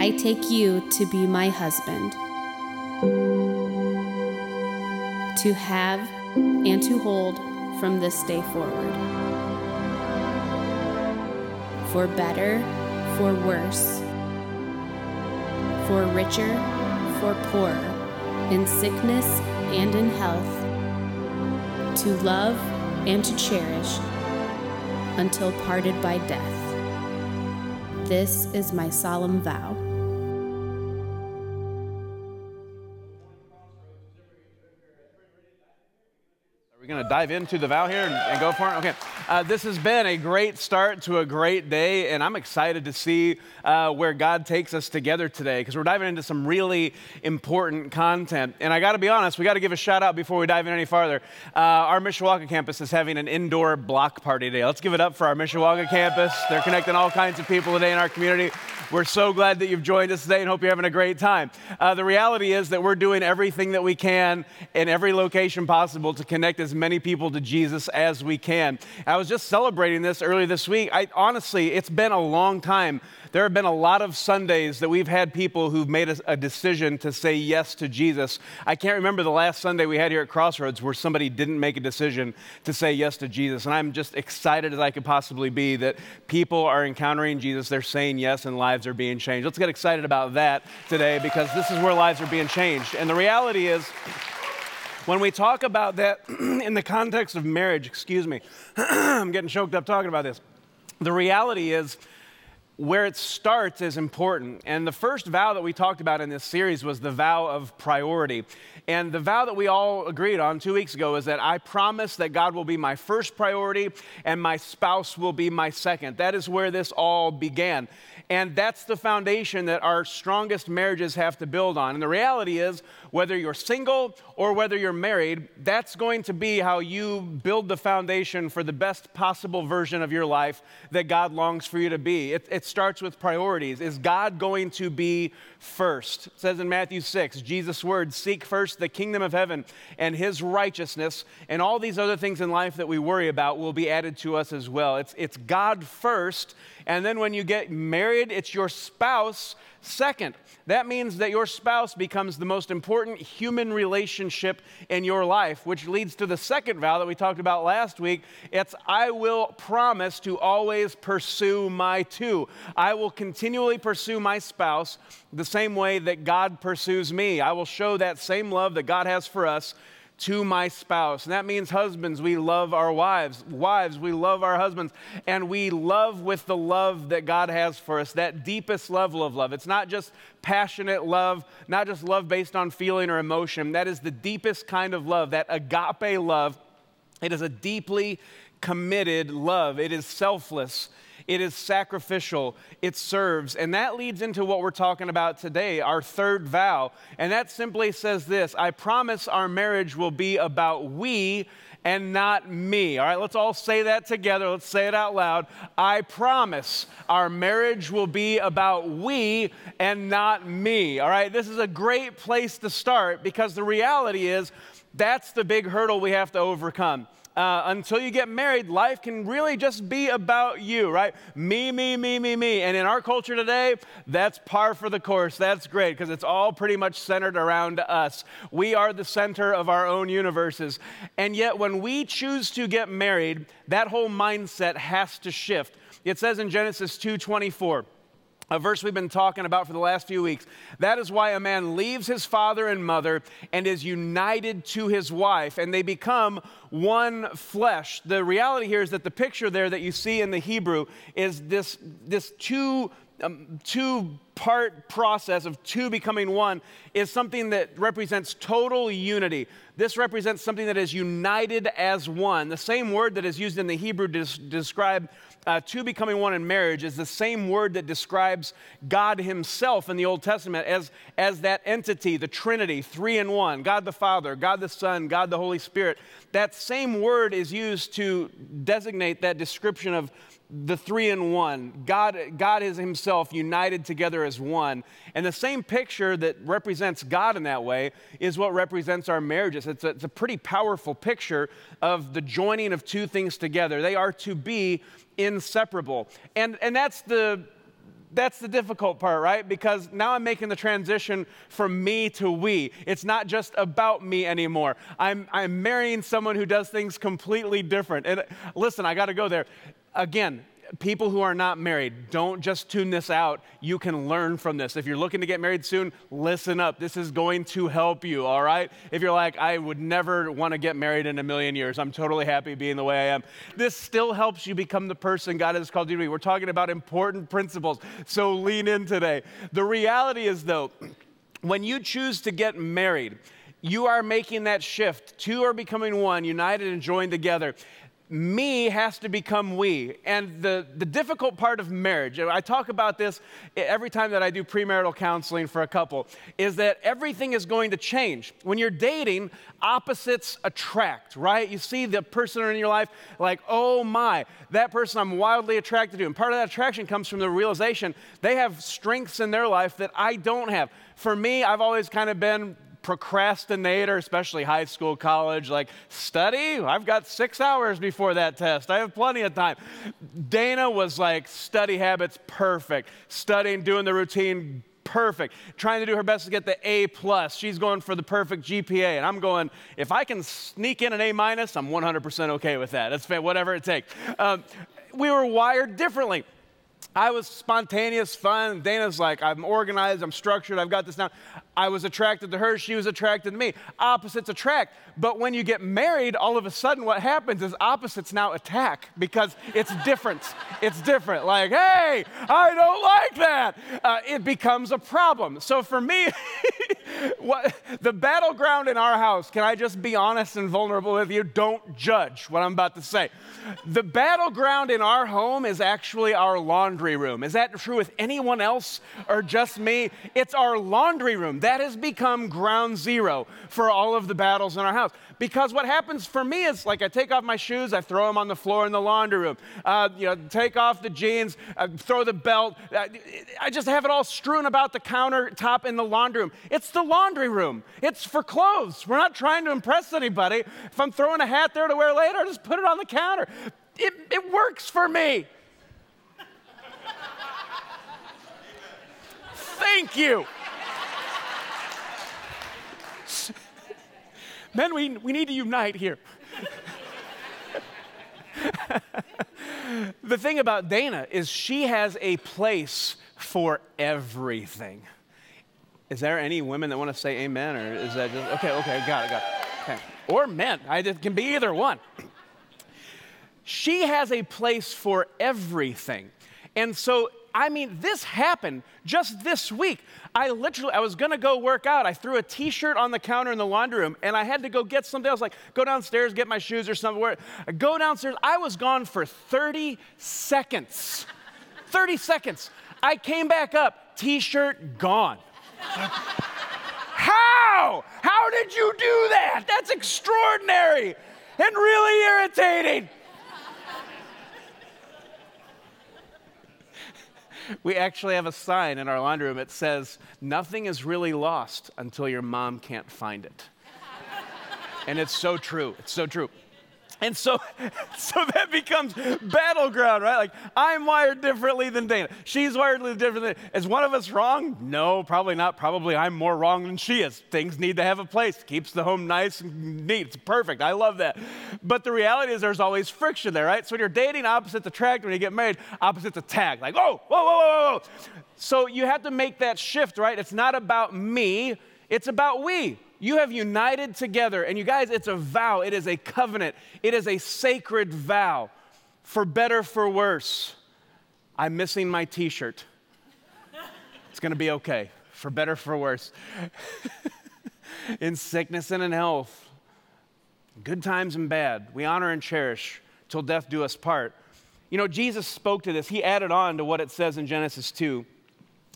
I take you to be my husband, to have and to hold from this day forward. For better, for worse, for richer, for poorer, in sickness and in health, to love and to cherish until parted by death. This is my solemn vow. Dive into the vow here and, and go for it. Okay. Uh, this has been a great start to a great day, and I'm excited to see uh, where God takes us together today because we're diving into some really important content. And I got to be honest, we got to give a shout out before we dive in any farther. Uh, our Mishawaka campus is having an indoor block party today. Let's give it up for our Mishawaka campus. They're connecting all kinds of people today in our community. We're so glad that you've joined us today and hope you're having a great time. Uh, the reality is that we're doing everything that we can in every location possible to connect as many people to Jesus as we can. I was just celebrating this earlier this week. I, honestly, it's been a long time there have been a lot of Sundays that we've had people who've made a, a, decision to say yes to Jesus. I can't remember the last Sunday we had here at Crossroads where somebody didn't make a decision to say yes to Jesus. And I'm just excited as I could possibly be that people are encountering Jesus, they're saying yes, and lives are being changed. Let's get excited about that today because this is where lives are being changed. And the reality is, when we talk about that in the context of marriage, excuse me, I'm getting choked up talking about this. The reality is, where it starts is important. And the first vow that we talked about in this series was the vow of priority. And the vow that we all agreed on two weeks ago is that I promise that God will be my first priority and my spouse will be my second. That is where this all began. And that's the foundation that our strongest marriages have to build on. And the reality is, whether you're single or whether you're married, that's going to be how you build the foundation for the best possible version of your life that God longs for you to be. It, it starts with priorities. Is God going to be first? It says in Matthew 6, Jesus' words seek first the kingdom of heaven and his righteousness, and all these other things in life that we worry about will be added to us as well. It's, it's God first, and then when you get married, it's your spouse second. That means that your spouse becomes the most important human relationship in your life, which leads to the second vow that we talked about last week. It's I will promise to always pursue my two. I will continually pursue my spouse the same way that God pursues me. I will show that same love that God has for us to my spouse. And that means husbands, we love our wives. Wives, we love our husbands. And we love with the love that God has for us, that deepest level of love. It's not just passionate love, not just love based on feeling or emotion. That is the deepest kind of love, that agape love. It is a deeply committed love, it is selfless it is sacrificial, it serves. And that leads into what we're talking about today, our third vow. And that simply says this I promise our marriage will be about we and not me. All right, let's all say that together. Let's say it out loud. I promise our marriage will be about we and not me. All right, this is a great place to start because the reality is that's the big hurdle we have to overcome uh, until you get married, life can really just be about you, right? Me, me, me, me, me. And in our culture today, that's par for the course. That's great because it's all pretty much centered around us. We are the center of our own universes. And yet, when we choose to get married, that whole mindset has to shift. It says in Genesis 2 24, a verse we've been talking about for the last few weeks. That is why a man leaves his father and mother and is united to his wife, and they become one flesh. The reality here is that the picture there that you see in the Hebrew is this, this two, um, two part process of two becoming one is something that represents total unity. This represents something that is united as one. The same word that is used in the Hebrew to describe uh, two becoming one in marriage is the same word that describes God Himself in the Old Testament as, as that entity, the Trinity, three in one God the Father, God the Son, God the Holy Spirit. That same word is used to designate that description of the three in one. God, God is Himself united together as one. And the same picture that represents God in that way is what represents our marriages. It's a, it's a pretty powerful picture of the joining of two things together. They are to be inseparable. And, and that's the that's the difficult part, right? Because now I'm making the transition from me to we. It's not just about me anymore. I'm, I'm marrying someone who does things completely different. And listen, I got to go there. Again, people who are not married, don't just tune this out. You can learn from this. If you're looking to get married soon, listen up. This is going to help you, all right? If you're like, I would never want to get married in a million years, I'm totally happy being the way I am. This still helps you become the person God has called you to be. We're talking about important principles, so lean in today. The reality is, though, when you choose to get married, you are making that shift. Two are becoming one, united and joined together me has to become we. And the, the difficult part of marriage, I talk about this every time that I do premarital counseling for a couple, is that everything is going to change. When you're dating, opposites attract, right? You see the person in your life, like, oh my, that person I'm wildly attracted to. And part of that attraction comes from the realization they have strengths in their life that I don't have. For me, I've always kind of been procrastinator, especially high school, college, like study, I've got six hours before that test. I have plenty of time. Dana was like study habits perfect, studying, doing the routine perfect, trying to do her best to get the A plus. She's going for the perfect GPA, and I'm going. If I can sneak in an A minus, I'm 100% okay with that. That's whatever it takes. Um, we were wired differently. I was spontaneous, fun. Dana's like, I'm organized, I'm structured, I've got this now. I was attracted to her, she was attracted to me. Opposites attract. But when you get married, all of a sudden what happens is opposites now attack because it's different. it's different. Like, hey, I don't like that. Uh, it becomes a problem. So for me, what, the battleground in our house, can I just be honest and vulnerable with you? Don't judge what I'm about to say. The battleground in our home is actually our laundry room. Is that true with anyone else or just me? It's our laundry room that has become ground zero for all of the battles in our house. Because what happens for me is like I take off my shoes, I throw them on the floor in the laundry room. Uh, you know, take off the jeans, uh, throw the belt. Uh, I just have it all strewn about the countertop in the laundry room. It's the laundry room. It's for clothes. We're not trying to impress anybody. If I'm throwing a hat there to wear later, I just put it on the counter. It, it works for me. Thank you. Men, we, we need to unite here. the thing about Dana is she has a place for everything. Is there any women that want to say amen, or is that just okay? Okay, got it, got it. Okay. Or men, I, it can be either one. She has a place for everything. And so I mean, this happened just this week. I literally, I was gonna go work out. I threw a t-shirt on the counter in the laundry room and I had to go get something else, like go downstairs, get my shoes or something. I go downstairs. I was gone for 30 seconds. 30 seconds. I came back up, t-shirt gone. How? How did you do that? That's extraordinary and really irritating. We actually have a sign in our laundry room that says, Nothing is really lost until your mom can't find it. and it's so true. It's so true. And so, so that becomes battleground, right? Like, I'm wired differently than Dana. She's wired differently. Is one of us wrong? No, probably not. Probably I'm more wrong than she is. Things need to have a place. Keeps the home nice and neat. It's perfect. I love that. But the reality is there's always friction there, right? So when you're dating, opposites attract. When you get married, opposites attack. Like, oh, whoa, whoa, whoa, whoa, whoa. So you have to make that shift, right? It's not about me. It's about we. You have united together. And you guys, it's a vow, it is a covenant, it is a sacred vow. For better, for worse. I'm missing my t shirt. It's gonna be okay. For better, for worse. in sickness and in health, good times and bad, we honor and cherish till death do us part. You know, Jesus spoke to this. He added on to what it says in Genesis 2.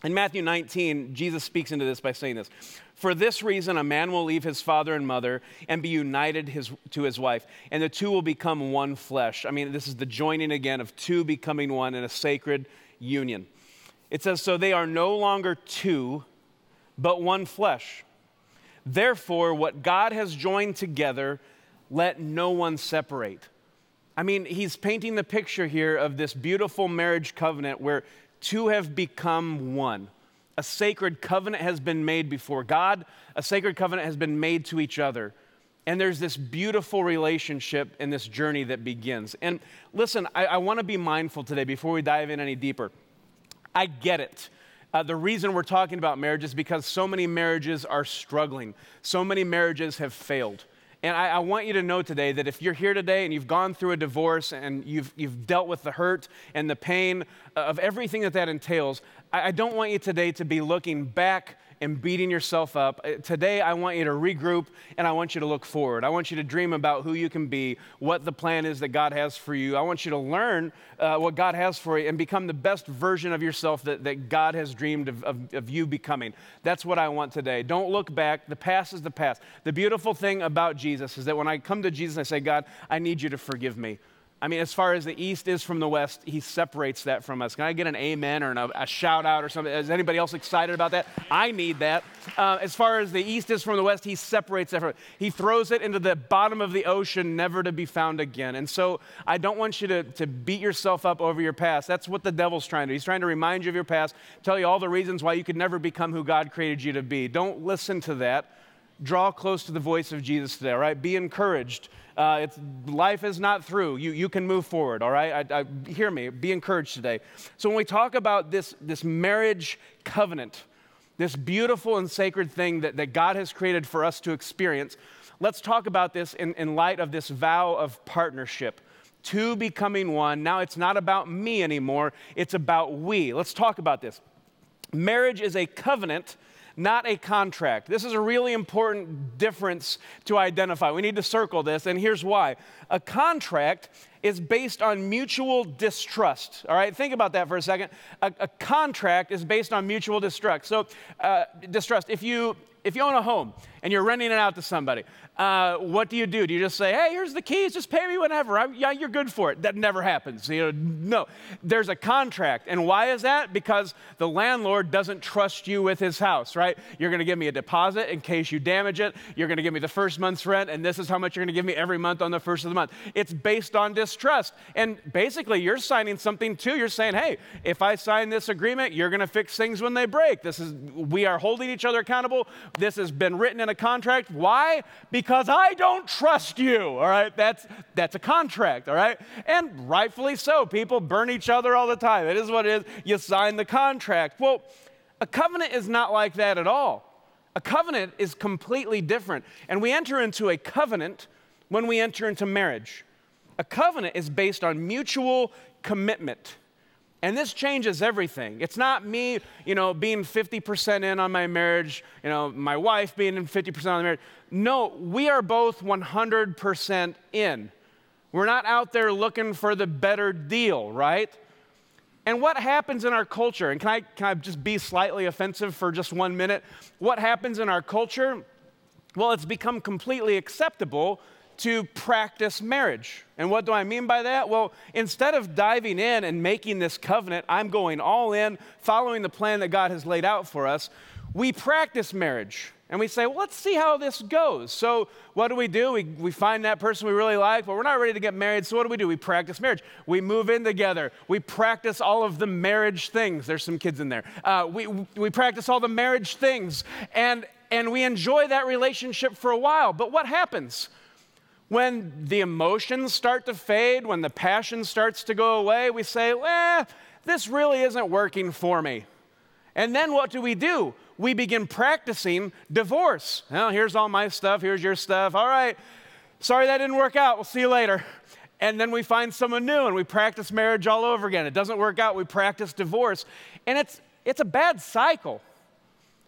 In Matthew 19, Jesus speaks into this by saying this For this reason, a man will leave his father and mother and be united his, to his wife, and the two will become one flesh. I mean, this is the joining again of two becoming one in a sacred union. It says, So they are no longer two, but one flesh. Therefore, what God has joined together, let no one separate. I mean, he's painting the picture here of this beautiful marriage covenant where two have become one. A sacred covenant has been made before God, a sacred covenant has been made to each other. And there's this beautiful relationship in this journey that begins. And listen, I, I want to be mindful today before we dive in any deeper. I get it. Uh, the reason we're talking about marriage is because so many marriages are struggling, so many marriages have failed. And I, I, want you to know today that if you're here today and you've gone through a divorce and you've, you've dealt with the hurt and the pain of everything that that entails, I, I don't want you today to be looking back and beating yourself up. Uh, today, I want you to regroup and I want you to look forward. I want you to dream about who you can be, what the plan is that God has for you. I want you to learn uh, what God has for you and become the best version of yourself that, that God has dreamed of, of, of you becoming. That's what I want today. Don't look back. The past is the past. The beautiful thing about Jesus is that when I come to Jesus, I say, God, I need you to forgive me. I mean, as far as the east is from the west, he separates that from us. Can I get an amen or an, a shout out or something? Is anybody else excited about that? I need that. Uh, as far as the east is from the west, he separates that from. He throws it into the bottom of the ocean, never to be found again. And so I don't want you to, to beat yourself up over your past. That's what the devil's trying to do. He's trying to remind you of your past, tell you all the reasons why you could never become who God created you to be. Don't listen to that. Draw close to the voice of Jesus today, all right? Be encouraged uh, life is not through. You, you can move forward, all right? I, I, hear me. Be encouraged today. So, when we talk about this, this marriage covenant, this beautiful and sacred thing that, that God has created for us to experience, let's talk about this in, in light of this vow of partnership. Two becoming one. Now it's not about me anymore, it's about we. Let's talk about this. Marriage is a covenant not a contract. This is a really important difference to identify. We need to circle this, and here's why. A contract is based on mutual distrust. All right, think about that for a second. A, a contract is based on mutual distrust. So, uh, distrust. If you if you own a home and you're renting it out to somebody, uh, what do you do? Do you just say, hey, here's the keys, just pay me whenever? I'm, yeah, you're good for it. That never happens. You know, no, there's a contract. And why is that? Because the landlord doesn't trust you with his house, right? You're going to give me a deposit in case you damage it. You're going to give me the first month's rent, and this is how much you're going to give me every month on the first of the month. It's based on distrust. Trust and basically, you're signing something too. You're saying, hey, if I sign this agreement, you're going to fix things when they break. This is, we are holding each other accountable. This has been written in a contract. Why? Because I don't trust you. All right, that's that's a contract. All right, and rightfully so. People burn each other all the time. It is what it is. You sign the contract. Well, a covenant is not like that at all. A covenant is completely different, and we enter into a covenant when we enter into marriage. A covenant is based on mutual commitment. And this changes everything. It's not me, you know, being 50% in on my marriage, you know, my wife being 50% on the marriage. No, we are both 100% in. We're not out there looking for the better deal, right? And what happens in our culture, and can I, can I just be slightly offensive for just one minute? What happens in our culture? Well, it's become completely acceptable to practice marriage. And what do I mean by that? Well, instead of diving in and making this covenant, I'm going all in, following the plan that God has laid out for us. We practice marriage and we say, well, let's see how this goes. So, what do we do? We, we find that person we really like, but we're not ready to get married. So, what do we do? We practice marriage. We move in together. We practice all of the marriage things. There's some kids in there. Uh, we, we practice all the marriage things, and, and we enjoy that relationship for a while. But what happens? When the emotions start to fade, when the passion starts to go away, we say, well, this really isn't working for me. And then what do we do? We begin practicing divorce. Well, here's all my stuff, here's your stuff. All right, sorry that didn't work out. We'll see you later. And then we find someone new and we practice marriage all over again. It doesn't work out, we practice divorce. And it's, it's a bad cycle.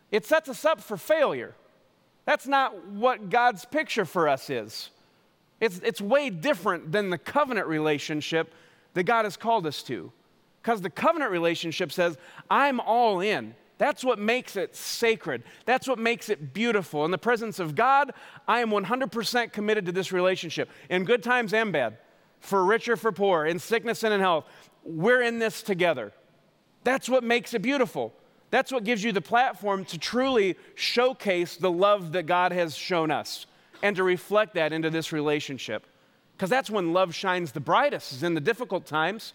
It sets us up for failure. That's not what God's picture for us is. It's, it's way different than the covenant relationship that God has called us to. Because the covenant relationship says, I'm all in. That's what makes it sacred. That's what makes it beautiful. In the presence of God, I am 100% committed to this relationship, in good times and bad, for rich or for poor, in sickness and in health. We're in this together. That's what makes it beautiful. That's what gives you the platform to truly showcase the love that God has shown us and to reflect that into this relationship. Because that's when love shines the brightest, is in the difficult times.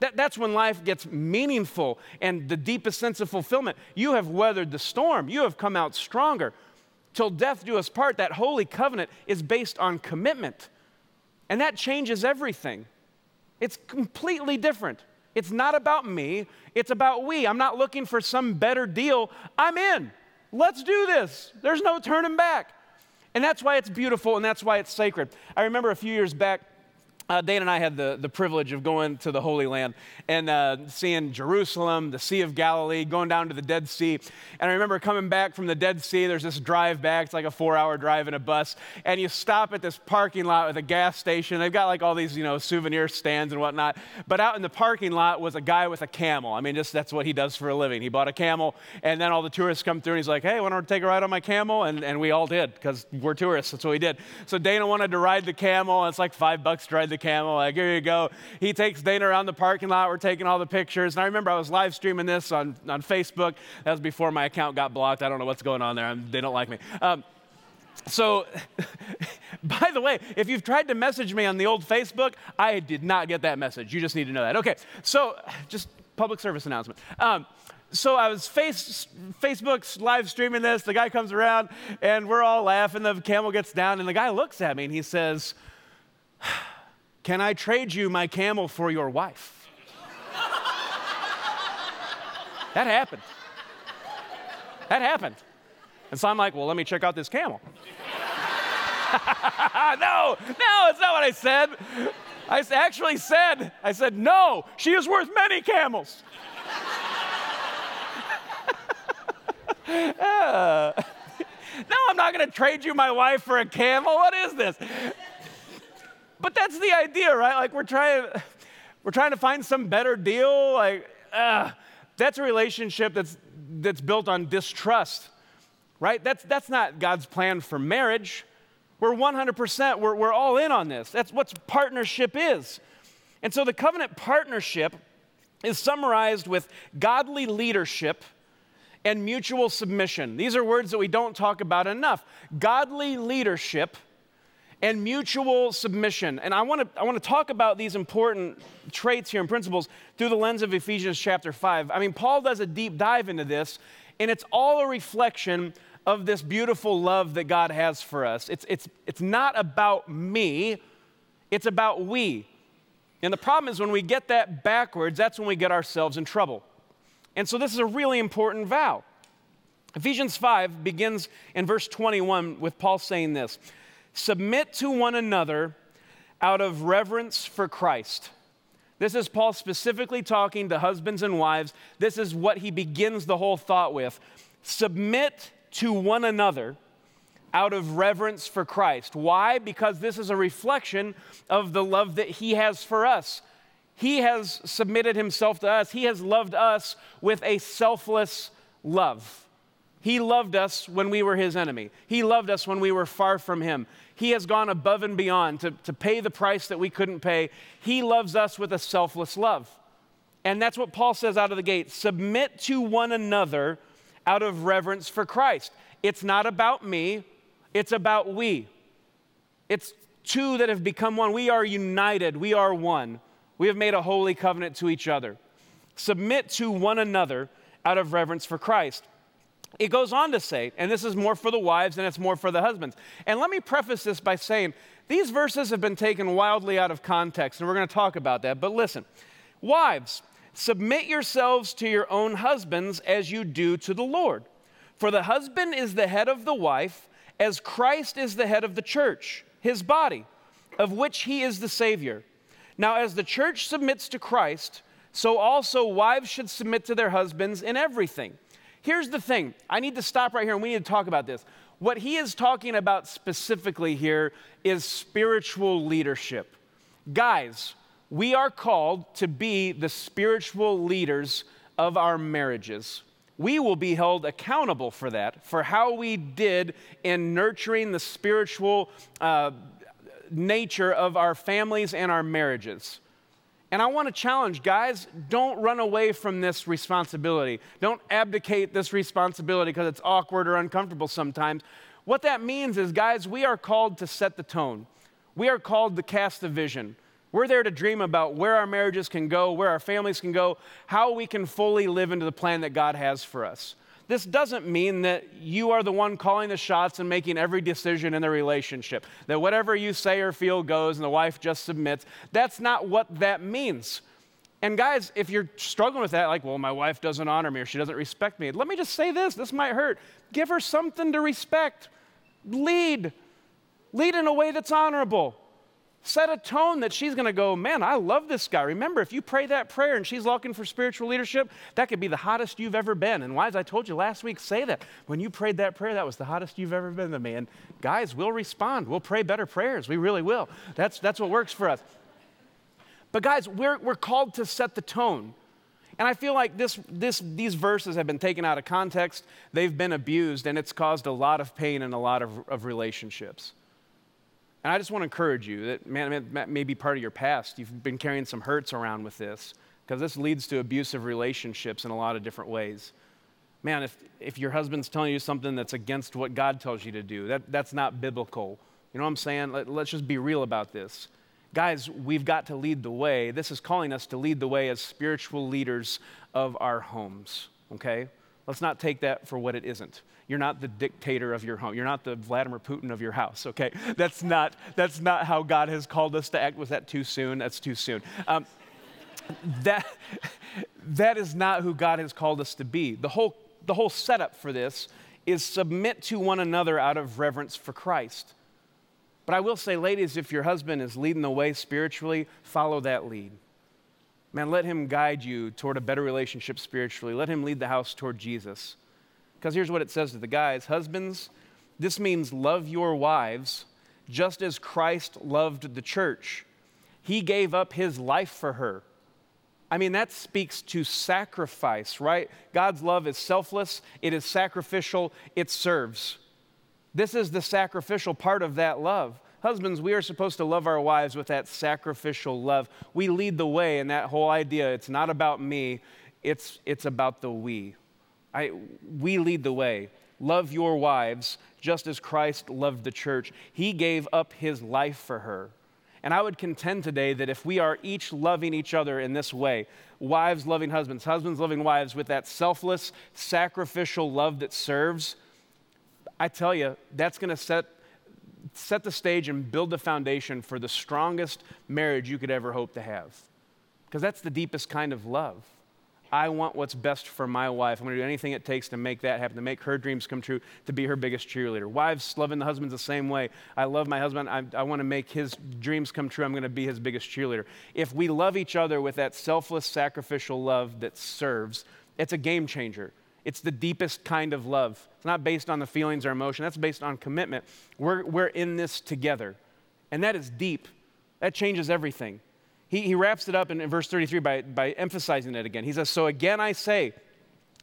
That, that's when life gets meaningful and the deepest sense of fulfillment. You have weathered the storm, you have come out stronger. Till death do us part, that holy covenant is based on commitment. And that changes everything. It's completely different. It's not about me, it's about we. I'm not looking for some better deal. I'm in. Let's do this. There's no turning back. And that's why it's beautiful and that's why it's sacred. I remember a few years back, uh, Dana and I had the, the privilege of going to the Holy Land and uh, seeing Jerusalem, the Sea of Galilee, going down to the Dead Sea. And I remember coming back from the Dead Sea, there's this drive back, it's like a four hour drive in a bus. And you stop at this parking lot with a gas station. They've got like all these, you know, souvenir stands and whatnot. But out in the parking lot was a guy with a camel. I mean, just that's what he does for a living. He bought a camel, and then all the tourists come through and he's like, hey, want to take a ride on my camel? And, and we all did because we're tourists. That's what we did. So Dana wanted to ride the camel. And it's like five bucks to ride the camel. Like, here you go. He takes Dana around the parking lot. We're taking all the pictures. And I remember I was live streaming this on, on Facebook. That was before my account got blocked. I don't know what's going on there. I'm, they don't like me. Um, so, by the way, if you've tried to message me on the old Facebook, I did not get that message. You just need to know that. Okay, so just public service announcement. Um, so I was face, Facebook's live streaming this. The guy comes around, and we're all laughing. The camel gets down, and the guy looks at me and he says, can I trade you my camel for your wife? that happened. That happened. And so I'm like, well, let me check out this camel. no, no, it's not what I said. I actually said, I said, no, she is worth many camels. uh, no, I'm not going to trade you my wife for a camel. What is this? But that's the idea, right? Like we're trying, we're trying to find some better deal. Like, uh, that's a relationship that's, that's built on distrust, right? That's, that's not God's plan for marriage. We're 100%, we're, we're all in on this. That's what partnership is. And so the covenant partnership is summarized with godly leadership and mutual submission. These are words that we don't talk about enough. Godly leadership and mutual submission. And I want to I want to talk about these important traits here and principles through the lens of Ephesians chapter 5. I mean, Paul does a deep dive into this, and it's all a reflection of this beautiful love that God has for us. It's it's it's not about me, it's about we. And the problem is when we get that backwards, that's when we get ourselves in trouble. And so this is a really important vow. Ephesians 5 begins in verse 21 with Paul saying this Submit to one another out of reverence for Christ. This is Paul specifically talking to husbands and wives. This is what he begins the whole thought with. Submit to one another out of reverence for Christ. Why? Because this is a reflection of the love that he has for us. He has submitted himself to us, he has loved us with a selfless love. He loved us when we were his enemy. He loved us when we were far from him. He has gone above and beyond to, to pay the price that we couldn't pay. He loves us with a selfless love. And that's what Paul says out of the gate submit to one another out of reverence for Christ. It's not about me, it's about we. It's two that have become one. We are united, we are one. We have made a holy covenant to each other. Submit to one another out of reverence for Christ. It goes on to say, and this is more for the wives and it's more for the husbands. And let me preface this by saying these verses have been taken wildly out of context, and we're going to talk about that. But listen, wives, submit yourselves to your own husbands as you do to the Lord. For the husband is the head of the wife, as Christ is the head of the church, his body, of which he is the Savior. Now, as the church submits to Christ, so also wives should submit to their husbands in everything. Here's the thing I need to stop right here and we need to talk about this. What he is talking about specifically here is spiritual leadership. Guys, we are called to be the spiritual leaders of our marriages. We will be held accountable for that, for how we did in nurturing the spiritual uh, nature of our families and our marriages. And I want to challenge guys, don't run away from this responsibility. Don't abdicate this responsibility because it's awkward or uncomfortable sometimes. What that means is, guys, we are called to set the tone. We are called to cast the vision. We're there to dream about where our marriages can go, where our families can go, how we can fully live into the plan that God has for us. This doesn't mean that you are the one calling the shots and making every decision in the relationship, that whatever you say or feel goes and the wife just submits. That's not what that means. And guys, if you're struggling with that, like, well, my wife doesn't honor me or she doesn't respect me, let me just say this this might hurt. Give her something to respect. Lead. Lead in a way that's honorable. Set a tone that she's going to go, man, I love this guy. Remember, if you pray that prayer and she's looking for spiritual leadership, that could be the hottest you've ever been. And why, as I told you last week, say that. When you prayed that prayer, that was the hottest you've ever been to me. And guys, we'll respond. We'll pray better prayers. We really will. That's, that's what works for us. But guys, we're, we're called to set the tone. And I feel like this, this, these verses have been taken out of context, they've been abused, and it's caused a lot of pain in a lot of, of relationships. And I just want to encourage you that, man, that may be part of your past. You've been carrying some hurts around with this, because this leads to abusive relationships in a lot of different ways. Man, if, if your husband's telling you something that's against what God tells you to do, that, that's not biblical. You know what I'm saying? Let, let's just be real about this. Guys, we've got to lead the way. This is calling us to lead the way as spiritual leaders of our homes, okay? Let's not take that for what it isn't. You're not the dictator of your home. You're not the Vladimir Putin of your house, okay? That's not, that's not how God has called us to act. Was that too soon? That's too soon. Um, that, that is not who God has called us to be. The whole, the whole setup for this is submit to one another out of reverence for Christ. But I will say, ladies, if your husband is leading the way spiritually, follow that lead. Man, let him guide you toward a better relationship spiritually. Let him lead the house toward Jesus. Because here's what it says to the guys Husbands, this means love your wives just as Christ loved the church. He gave up his life for her. I mean, that speaks to sacrifice, right? God's love is selfless, it is sacrificial, it serves. This is the sacrificial part of that love. Husbands, we are supposed to love our wives with that sacrificial love. We lead the way in that whole idea. It's not about me, it's, it's about the we. I, we lead the way. Love your wives just as Christ loved the church. He gave up his life for her. And I would contend today that if we are each loving each other in this way, wives loving husbands, husbands loving wives with that selfless, sacrificial love that serves, I tell you, that's going to set, set the stage and build the foundation for the strongest marriage you could ever hope to have. Because that's the deepest kind of love. I want what's best for my wife. I'm going to do anything it takes to make that happen, to make her dreams come true, to be her biggest cheerleader. Wives loving the husbands the same way. I love my husband. I, I want to make his dreams come true. I'm going to be his biggest cheerleader. If we love each other with that selfless, sacrificial love that serves, it's a game changer. It's the deepest kind of love. It's not based on the feelings or emotion, that's based on commitment. We're, we're in this together. And that is deep. That changes everything he, he wraps it up in, in verse 33 by, by emphasizing it again. He says, So again I say,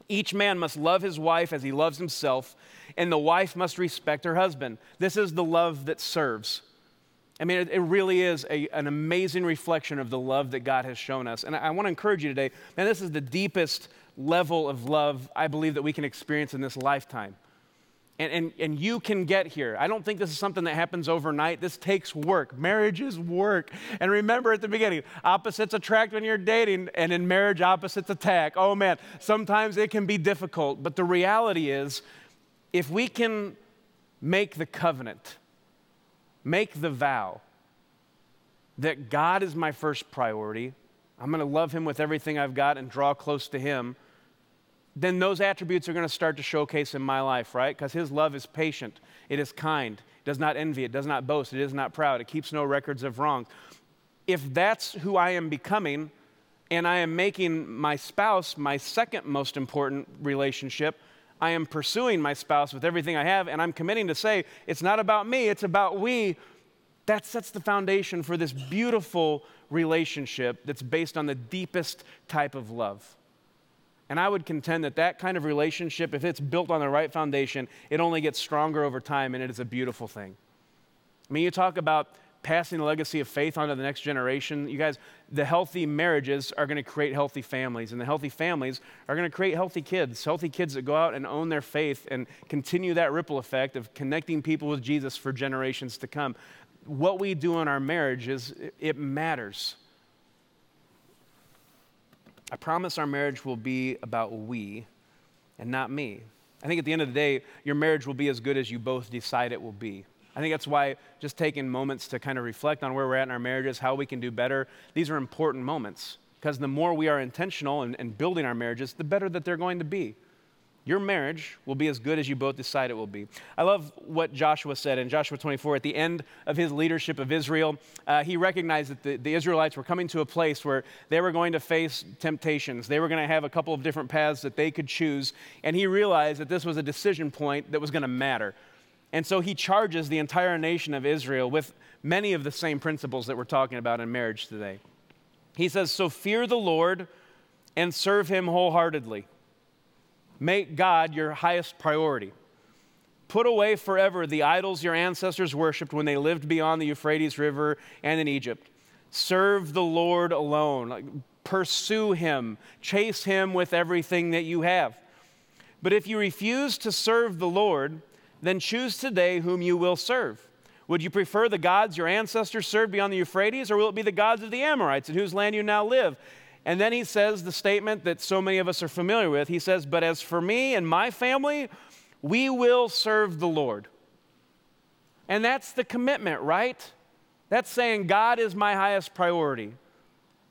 each man must love his wife as he loves himself, and the wife must respect her husband. This is the love that serves. I mean, it, it really is a, an amazing reflection of the love that God has shown us. And I, I want to encourage you today, man, this is the deepest level of love I believe that we can experience in this lifetime and, and, and you can get here. I don't think this is something that happens overnight. This takes work. Marriage is work. And remember at the beginning, opposites attract when you're dating, and in marriage, opposites attack. Oh man, sometimes it can be difficult, but the reality is, if we can make the covenant, make the vow that God is my first priority, I'm going to love Him with everything I've got and draw close to Him then those attributes are going to start to showcase in my life, right? Because his love is patient, it is kind, it does not envy, it does not boast, it is not proud, it keeps no records of wrong. If that's who I am becoming, and I am making my spouse my second most important relationship, I am pursuing my spouse with everything I have, and I'm committing to say, it's not about me, it's about we. That sets the foundation for this beautiful relationship that's based on the deepest type of love. And I would contend that that kind of relationship, if it's built on the right foundation, it only gets stronger over time, and it is a beautiful thing. I mean, you talk about passing the legacy of faith on to the next generation. You guys, the healthy marriages are going to create healthy families, and the healthy families are going to create healthy kids, healthy kids that go out and own their faith and continue that ripple effect of connecting people with Jesus for generations to come. what we do in our marriage is it matters. I promise our marriage will be about we and not me. I think at the end of the day, your marriage will be as good as you both decide it will be. I think that's why just taking moments to kind of reflect on where we're at in our marriages, how we can do better, these are important moments. Because the more we are intentional in, in building our marriages, the better that they're going to be. Your marriage will be as good as you both decide it will be. I love what Joshua said in Joshua 24 at the end of his leadership of Israel. Uh, he recognized that the, the Israelites were coming to a place where they were going to face temptations. They were going to have a couple of different paths that they could choose. And he realized that this was a decision point that was going to matter. And so he charges the entire nation of Israel with many of the same principles that we're talking about in marriage today. He says, So fear the Lord and serve him wholeheartedly. Make God your highest priority. Put away forever the idols your ancestors worshiped when they lived beyond the Euphrates River and in Egypt. Serve the Lord alone. Pursue him. Chase him with everything that you have. But if you refuse to serve the Lord, then choose today whom you will serve. Would you prefer the gods your ancestors served beyond the Euphrates, or will it be the gods of the Amorites in whose land you now live? And then he says the statement that so many of us are familiar with. He says, But as for me and my family, we will serve the Lord. And that's the commitment, right? That's saying God is my highest priority.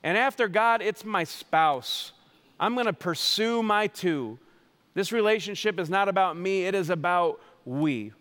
And after God, it's my spouse. I'm going to pursue my two. This relationship is not about me, it is about we.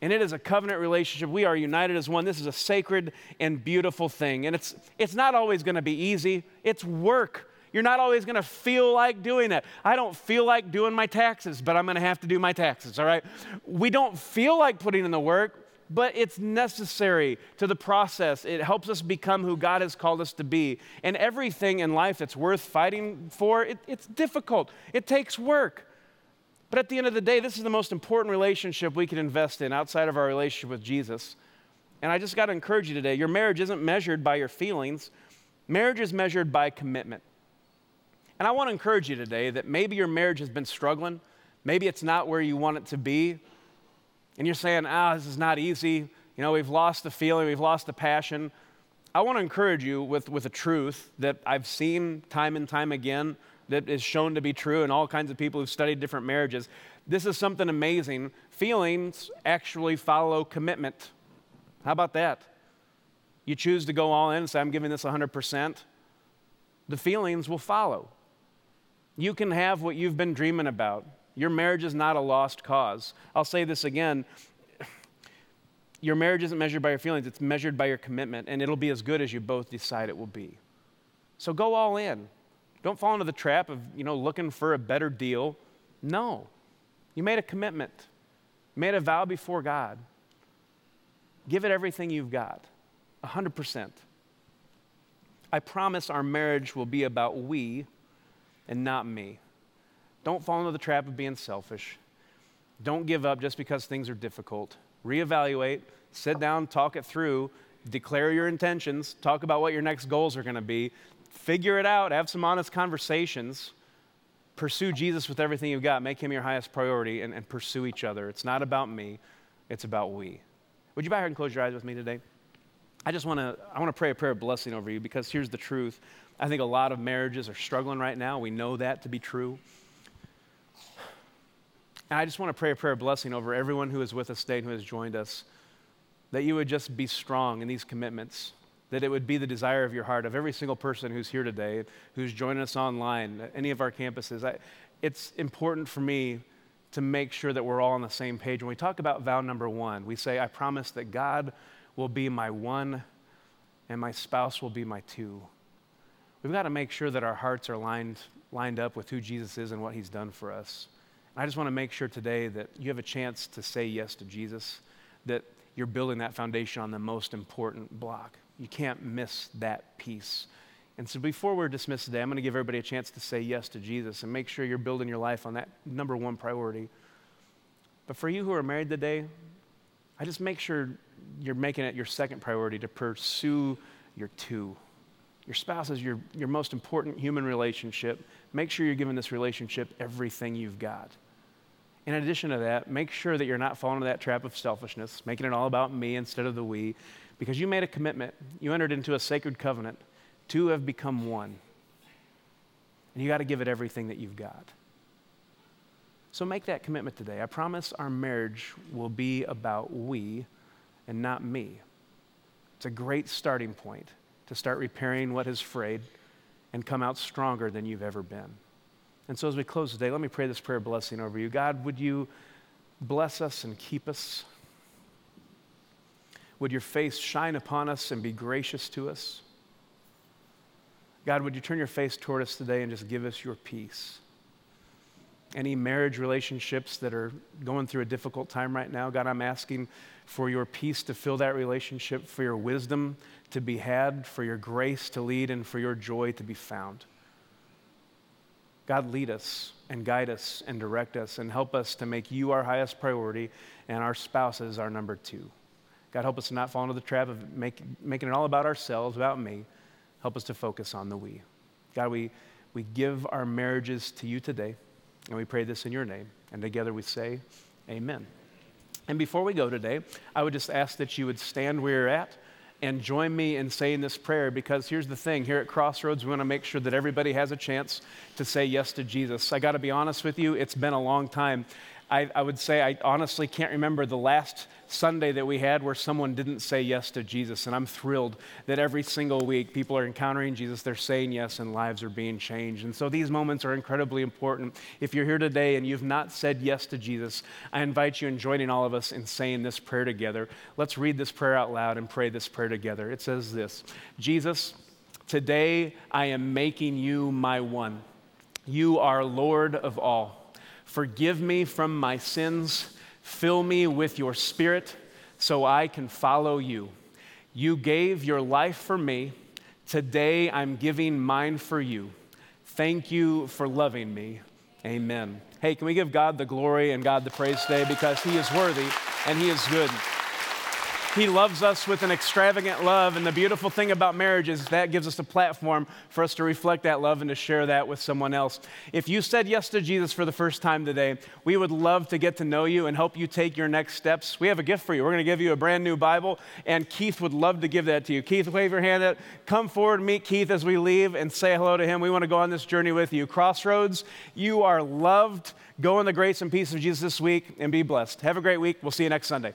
And it is a covenant relationship. We are united as one. This is a sacred and beautiful thing. And it's, it's not always going to be easy, it's work. You're not always going to feel like doing it. I don't feel like doing my taxes, but I'm going to have to do my taxes, all right? We don't feel like putting in the work, but it's necessary to the process. It helps us become who God has called us to be. And everything in life that's worth fighting for, it, it's difficult, it takes work. But at the end of the day, this is the most important relationship we can invest in outside of our relationship with Jesus. And I just got to encourage you today your marriage isn't measured by your feelings, marriage is measured by commitment. And I want to encourage you today that maybe your marriage has been struggling, maybe it's not where you want it to be, and you're saying, ah, this is not easy. You know, we've lost the feeling, we've lost the passion. I want to encourage you with, with a truth that I've seen time and time again that is shown to be true and all kinds of people who've studied different marriages. This is something amazing. Feelings actually follow commitment. How about that? You choose to go all in and say, I'm giving this 100%. The feelings will follow. You can have what you've been dreaming about. Your marriage is not a lost cause. I'll say this again. Your marriage isn't measured by your feelings, it's measured by your commitment, and it'll be as good as you both decide it will be. So go all in. Don't fall into the trap of, you know, looking for a better deal. No. You made a commitment. You made a vow before God. Give it everything you've got. 100%. I promise our marriage will be about we and not me. Don't fall into the trap of being selfish. Don't give up just because things are difficult. Reevaluate, sit down, talk it through, declare your intentions, talk about what your next goals are going to be, figure it out, have some honest conversations, pursue Jesus with everything you've got, make him your highest priority, and, and pursue each other. It's not about me, it's about we. Would you bow here and close your eyes with me today? I just want to I want to pray a prayer of blessing over you because here's the truth. I think a lot of marriages are struggling right now. We know that to be true. And I just want to pray a prayer of blessing over everyone who is with us today and who has joined us, that you would just be strong in these commitments, that it would be the desire of your heart of every single person who's here today, who's joining us online, any of our campuses. I, it's important for me to make sure that we're all on the same page. When we talk about vow number one, we say, I promise that God will be my one and my spouse will be my two. We've got to make sure that our hearts are lined, lined up with who Jesus is and what he's done for us. And I just want to make sure today that you have a chance to say yes to Jesus, that you're building that foundation on the most important block. You can't miss that piece. And so before we're dismissed today, I'm going to give everybody a chance to say yes to Jesus and make sure you're building your life on that number one priority. But for you who are married today, I just make sure you're making it your second priority to pursue your two. Your spouse is your, your most important human relationship. Make sure you're giving this relationship everything you've got. In addition to that, make sure that you're not falling into that trap of selfishness, making it all about me instead of the we. Because you made a commitment, you entered into a sacred covenant. Two have become one. And you got to give it everything that you've got. So make that commitment today. I promise our marriage will be about we and not me. It's a great starting point to start repairing what has frayed and come out stronger than you've ever been. And so as we close today, let me pray this prayer blessing over you. God, would you bless us and keep us? Would your face shine upon us and be gracious to us? God, would you turn your face toward us today and just give us your peace? Any marriage relationships that are going through a difficult time right now, God, I'm asking for your peace to fill that relationship, for your wisdom to be had, for your grace to lead, and for your joy to be found. God, lead us and guide us and direct us and help us to make you our highest priority and our spouses our number two. God, help us to not fall into the trap of make, making it all about ourselves, about me. Help us to focus on the we. God, we, we give our marriages to you today, and we pray this in your name. And together we say, Amen. And before we go today, I would just ask that you would stand where you're at and join me in saying this prayer because here's the thing here at Crossroads, we want to make sure that everybody has a chance to say yes to Jesus. I got to be honest with you, it's been a long time. I, I, would say I honestly can't remember the last Sunday that we had where someone didn't say yes to Jesus. And I'm thrilled that every single week people are encountering Jesus, they're saying yes, and lives are being changed. And so these moments are incredibly important. If you're here today and you've not said yes to Jesus, I invite you in joining all of us in saying this prayer together. Let's read this prayer out loud and pray this prayer together. It says this Jesus, today I am making you my one. You are Lord of all. Forgive me from my sins. Fill me with your spirit so I can follow you. You gave your life for me. Today I'm giving mine for you. Thank you for loving me. Amen. Hey, can we give God the glory and God the praise today because He is worthy and He is good. He loves us with an extravagant love. And the beautiful thing about marriage is that gives us a platform for us to reflect that love and to share that with someone else. If you said yes to Jesus for the first time today, we would love to get to know you and help you take your next steps. We have a gift for you. We're going to give you a brand new Bible, and Keith would love to give that to you. Keith, wave your hand out. Come forward, meet Keith as we leave, and say hello to him. We want to go on this journey with you. Crossroads, you are loved. Go in the grace and peace of Jesus this week and be blessed. Have a great week. We'll see you next Sunday.